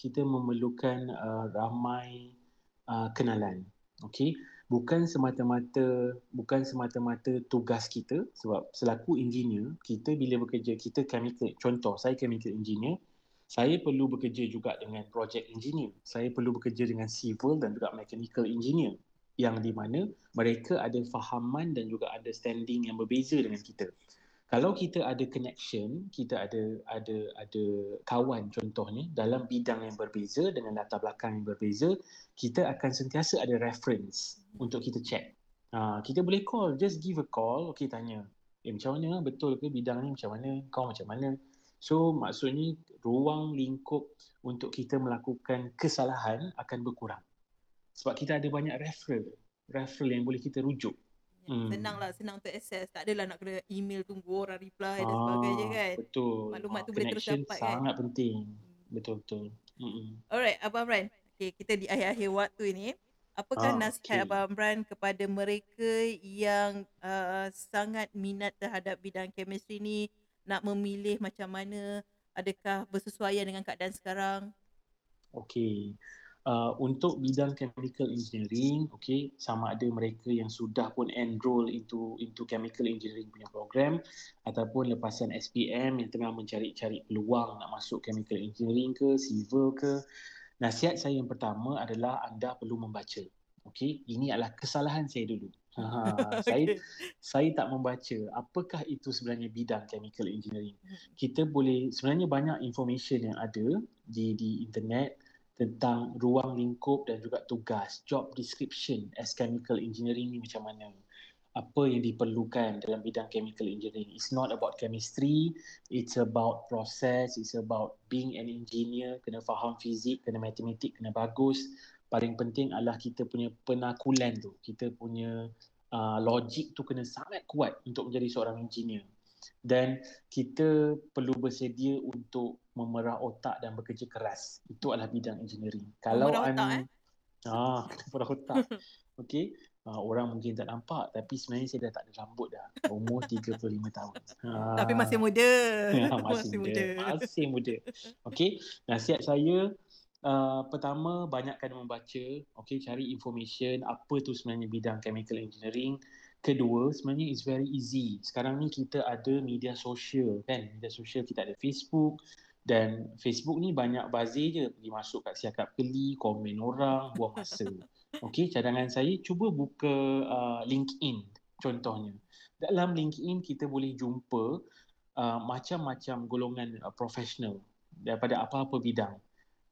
Speaker 2: kita memerlukan uh, ramai uh, kenalan. Okay? Bukan semata-mata bukan semata-mata tugas kita. Sebab selaku engineer kita bila bekerja kita chemical contoh saya chemical engineer saya perlu bekerja juga dengan project engineer. Saya perlu bekerja dengan civil dan juga mechanical engineer. Yang di mana mereka ada fahaman dan juga understanding yang berbeza dengan kita kalau kita ada connection, kita ada ada ada kawan contohnya dalam bidang yang berbeza dengan latar belakang yang berbeza, kita akan sentiasa ada reference untuk kita check. Ha, kita boleh call, just give a call, okay tanya, eh macam mana, betul ke bidang ni macam mana, kau macam mana. So maksudnya ruang lingkup untuk kita melakukan kesalahan akan berkurang. Sebab kita ada banyak referral, referral yang boleh kita rujuk.
Speaker 1: Hmm. Senang lah, senang untuk access. Tak adalah nak kena email tunggu orang reply ah, dan sebagainya kan.
Speaker 2: Betul.
Speaker 1: Maklumat ah, tu boleh terus dapat
Speaker 2: kan. sangat penting. Betul-betul.
Speaker 1: Mm-mm. Alright, Abang Bran. Okay, kita di akhir-akhir waktu ini. Apakah ah, nasihat okay. Abang Bran kepada mereka yang uh, sangat minat terhadap bidang chemistry ni nak memilih macam mana adakah bersesuaian dengan keadaan sekarang?
Speaker 2: Okay uh, untuk bidang chemical engineering okay sama ada mereka yang sudah pun enroll into into chemical engineering punya program ataupun lepasan SPM yang tengah mencari-cari peluang nak masuk chemical engineering ke civil ke nasihat saya yang pertama adalah anda perlu membaca okay ini adalah kesalahan saya dulu Ha, saya okay. saya tak membaca apakah itu sebenarnya bidang chemical engineering. Kita boleh sebenarnya banyak information yang ada di di internet tentang ruang lingkup dan juga tugas job description as chemical engineering ni macam mana apa yang diperlukan dalam bidang chemical engineering. It's not about chemistry it's about process it's about being an engineer kena faham fizik kena matematik kena bagus. Paling penting adalah kita punya penakulan tu. Kita punya uh, logik tu kena sangat kuat untuk menjadi seorang engineer dan kita perlu bersedia untuk memerah otak dan bekerja keras. Itu adalah bidang engineering.
Speaker 1: Kalau memerah otak eh?
Speaker 2: Ah, memerah otak. Okey. Uh, orang mungkin tak nampak tapi sebenarnya saya dah tak ada rambut dah. Umur 35 tahun.
Speaker 1: Uh, tapi masih muda.
Speaker 2: Ya, masih, masih muda. muda. Masih muda. Okey. Nasihat saya uh, pertama banyakkan membaca, okey cari information apa tu sebenarnya bidang chemical engineering. Kedua, sebenarnya it's very easy. Sekarang ni kita ada media sosial kan. Media sosial kita ada Facebook dan Facebook ni banyak bazir je pergi masuk kat siakap keli, komen orang, buang masa. Okey, cadangan saya cuba buka uh, LinkedIn contohnya. Dalam LinkedIn kita boleh jumpa uh, macam-macam golongan uh, profesional daripada apa-apa bidang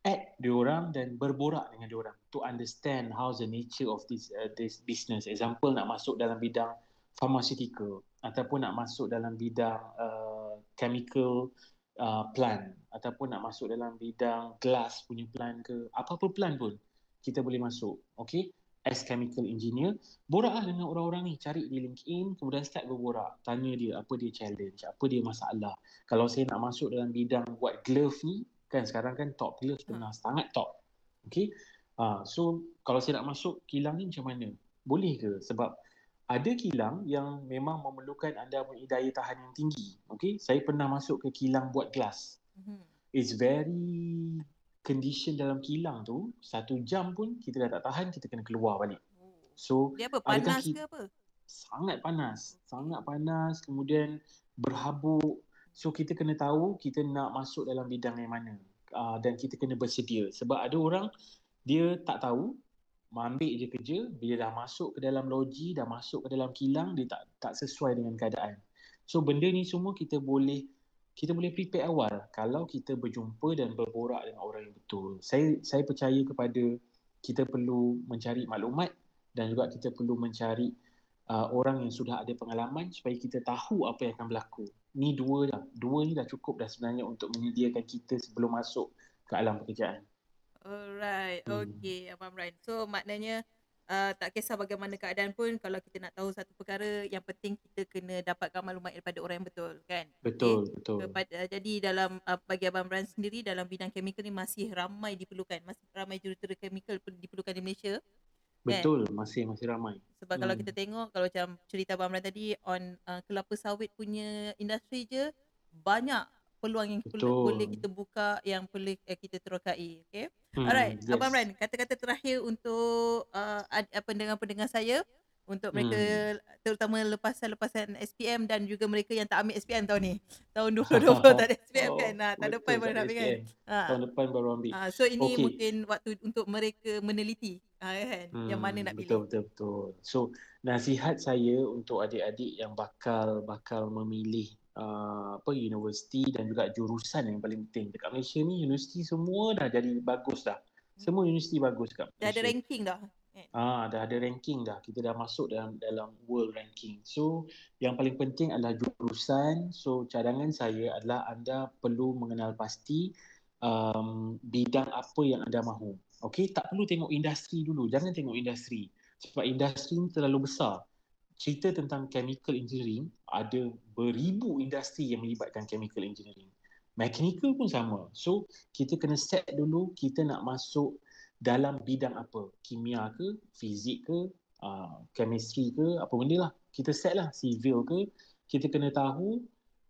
Speaker 2: add diorang dan berborak dengan diorang to understand how the nature of this uh, this business. Example nak masuk dalam bidang pharmaceutical ataupun nak masuk dalam bidang uh, chemical uh, plant ataupun nak masuk dalam bidang glass punya plant ke apa-apa plant pun kita boleh masuk okay? As chemical engineer boraklah dengan orang-orang ni. Cari di LinkedIn kemudian start berborak. Tanya dia apa dia challenge apa dia masalah. Kalau saya nak masuk dalam bidang buat glove ni kan sekarang kan top players tengah hmm. sangat top. Okay? Uh, so kalau saya nak masuk kilang ni macam mana? Boleh ke? Sebab ada kilang yang memang memerlukan anda punya daya tahan yang tinggi. Okay? Saya pernah masuk ke kilang buat glass hmm. it's very condition dalam kilang tu satu jam pun kita dah tak tahan kita kena keluar balik.
Speaker 1: Oh. so dia apa panas ke apa?
Speaker 2: sangat panas. Sangat panas kemudian berhabuk So kita kena tahu kita nak masuk dalam bidang yang mana uh, dan kita kena bersedia sebab ada orang dia tak tahu ambil je kerja bila dah masuk ke dalam loji dah masuk ke dalam kilang dia tak tak sesuai dengan keadaan. So benda ni semua kita boleh kita boleh prepare awal kalau kita berjumpa dan berborak dengan orang yang betul. Saya saya percaya kepada kita perlu mencari maklumat dan juga kita perlu mencari uh, orang yang sudah ada pengalaman supaya kita tahu apa yang akan berlaku. Ni dua dah. Dua ni dah cukup dah sebenarnya untuk menyediakan kita sebelum masuk ke alam pekerjaan.
Speaker 1: Alright. Hmm. Okay, Abang Brian. So maknanya uh, tak kisah bagaimana keadaan pun kalau kita nak tahu satu perkara yang penting kita kena dapatkan maklumat daripada orang yang betul kan.
Speaker 2: Betul, okay? betul.
Speaker 1: Kepada, jadi dalam uh, bagi Abang Brian sendiri dalam bidang chemical ni masih ramai diperlukan. Masih ramai jurutera chemical diperlukan di Malaysia.
Speaker 2: Betul, kan? masih masih ramai.
Speaker 1: Sebab hmm. kalau kita tengok kalau macam cerita Abang Amran tadi on uh, kelapa sawit punya industri je banyak peluang yang Betul. boleh kita buka yang boleh uh, kita terokai, okey. Hmm, Alright, yes. Abang Amran, kata-kata terakhir untuk uh, pendengar-pendengar saya untuk mereka hmm. terutama lepasan-lepasan SPM dan juga mereka yang tak ambil SPM tahun ni. Tahun 2020 tak ada SPM oh, kan. Nah, tahun depan baru nak ambil kan.
Speaker 2: Ha. Tahun depan baru ambil. Ha,
Speaker 1: so ini okay. mungkin waktu untuk mereka meneliti ha, kan hmm, yang mana nak
Speaker 2: pilih. Betul betul betul. So nasihat saya untuk adik-adik yang bakal bakal memilih uh, apa universiti dan juga jurusan yang paling penting dekat Malaysia ni universiti semua dah jadi bagus dah. Semua universiti bagus dekat
Speaker 1: Malaysia. Dah ada ranking dah.
Speaker 2: Ah, dah ada ranking dah. Kita dah masuk dalam dalam world ranking. So, yang paling penting adalah jurusan. So, cadangan saya adalah anda perlu mengenal pasti um, bidang apa yang anda mahu. Okey, tak perlu tengok industri dulu. Jangan tengok industri. Sebab industri ni terlalu besar. Cerita tentang chemical engineering, ada beribu industri yang melibatkan chemical engineering. Mechanical pun sama. So, kita kena set dulu kita nak masuk dalam bidang apa? Kimia ke fizik ke uh, chemistry ke apa benda lah. Kita set lah civil ke. Kita kena tahu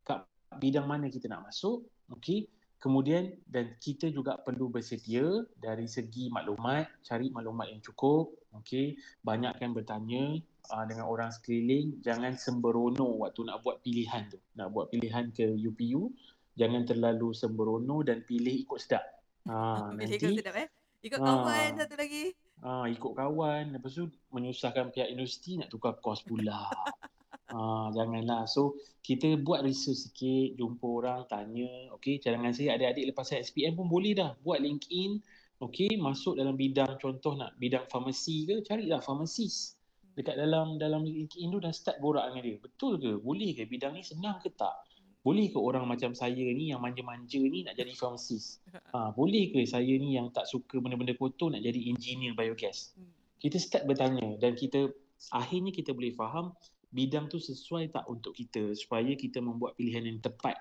Speaker 2: kat bidang mana kita nak masuk okey. Kemudian dan kita juga perlu bersedia dari segi maklumat cari maklumat yang cukup okey. Banyakkan bertanya uh, dengan orang sekeliling jangan sembrono waktu nak buat pilihan tu. Nak buat pilihan ke UPU jangan terlalu sembrono dan pilih ikut sedap.
Speaker 1: Ha, nanti ikut sedap eh Ikut kawan ha. satu lagi.
Speaker 2: Ah, ikut kawan. Lepas tu menyusahkan pihak universiti nak tukar kos pula. ah, janganlah. So, kita buat research sikit, jumpa orang, tanya. Okay, cadangan saya adik-adik lepas saya SPM pun boleh dah. Buat LinkedIn. Okay, masuk dalam bidang contoh nak bidang farmasi ke, carilah farmasis. Dekat dalam dalam LinkedIn tu dah start borak dengan dia. Betul ke? Boleh ke? Bidang ni senang ke tak? Boleh ke orang macam saya ni yang manja-manja ni nak jadi farmasis? Ha, boleh ke saya ni yang tak suka benda-benda kotor nak jadi engineer biogas? Hmm. Kita start bertanya dan kita akhirnya kita boleh faham bidang tu sesuai tak untuk kita supaya kita membuat pilihan yang tepat.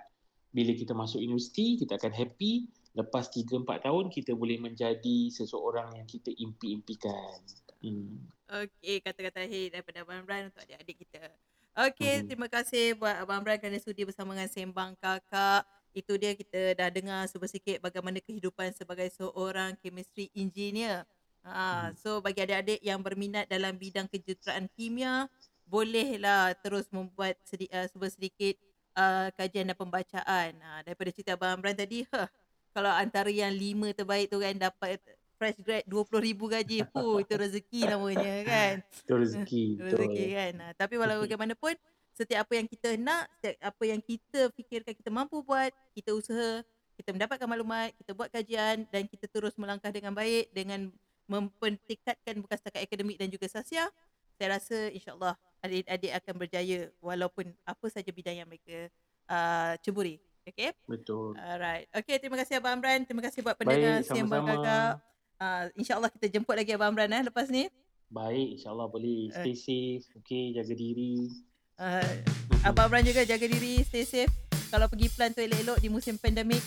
Speaker 2: Bila kita masuk universiti, kita akan happy. Lepas 3-4 tahun, kita boleh menjadi seseorang yang kita impi-impikan.
Speaker 1: Hmm. Okey, kata-kata akhir daripada Abang Imran untuk adik-adik kita. Okey, mm-hmm. terima kasih buat Abang Bran kerana sudi bersama dengan Sembang Kakak. Itu dia kita dah dengar sedikit bagaimana kehidupan sebagai seorang chemistry engineer. Ha, mm. so bagi adik-adik yang berminat dalam bidang kejuruteraan kimia, bolehlah terus membuat sedi- uh, sedikit uh, kajian dan pembacaan. Ha, daripada cerita Abang Bran tadi, huh, kalau antara yang lima terbaik tu kan dapat fresh grad 20 ribu gaji. Hu, itu rezeki namanya kan.
Speaker 2: Itu rezeki.
Speaker 1: rezeki kan. Tapi walau bagaimanapun, setiap apa yang kita nak, setiap apa yang kita fikirkan kita mampu buat, kita usaha, kita mendapatkan maklumat, kita buat kajian dan kita terus melangkah dengan baik dengan mempertingkatkan bukan setakat akademik dan juga sosial. Saya rasa insyaAllah adik-adik akan berjaya walaupun apa saja bidang yang mereka uh, ceburi. Okay?
Speaker 2: Betul.
Speaker 1: Alright. Okay, terima kasih Abang Amran. Terima kasih buat pendengar Siambang Kakak. Uh, InsyaAllah kita jemput lagi Abang Amran eh, lepas ni.
Speaker 2: Baik, insyaAllah boleh. Stay uh. safe, okay, jaga diri.
Speaker 1: Uh, Abang Amran juga jaga diri, stay safe. Kalau pergi plan tu elok-elok di musim pandemik.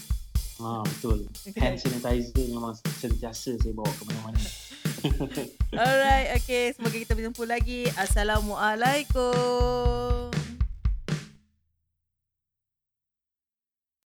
Speaker 2: Ah, betul. Okay. Hand sanitizer memang sentiasa saya bawa ke mana-mana.
Speaker 1: Alright, okay. Semoga kita berjumpa lagi. Assalamualaikum.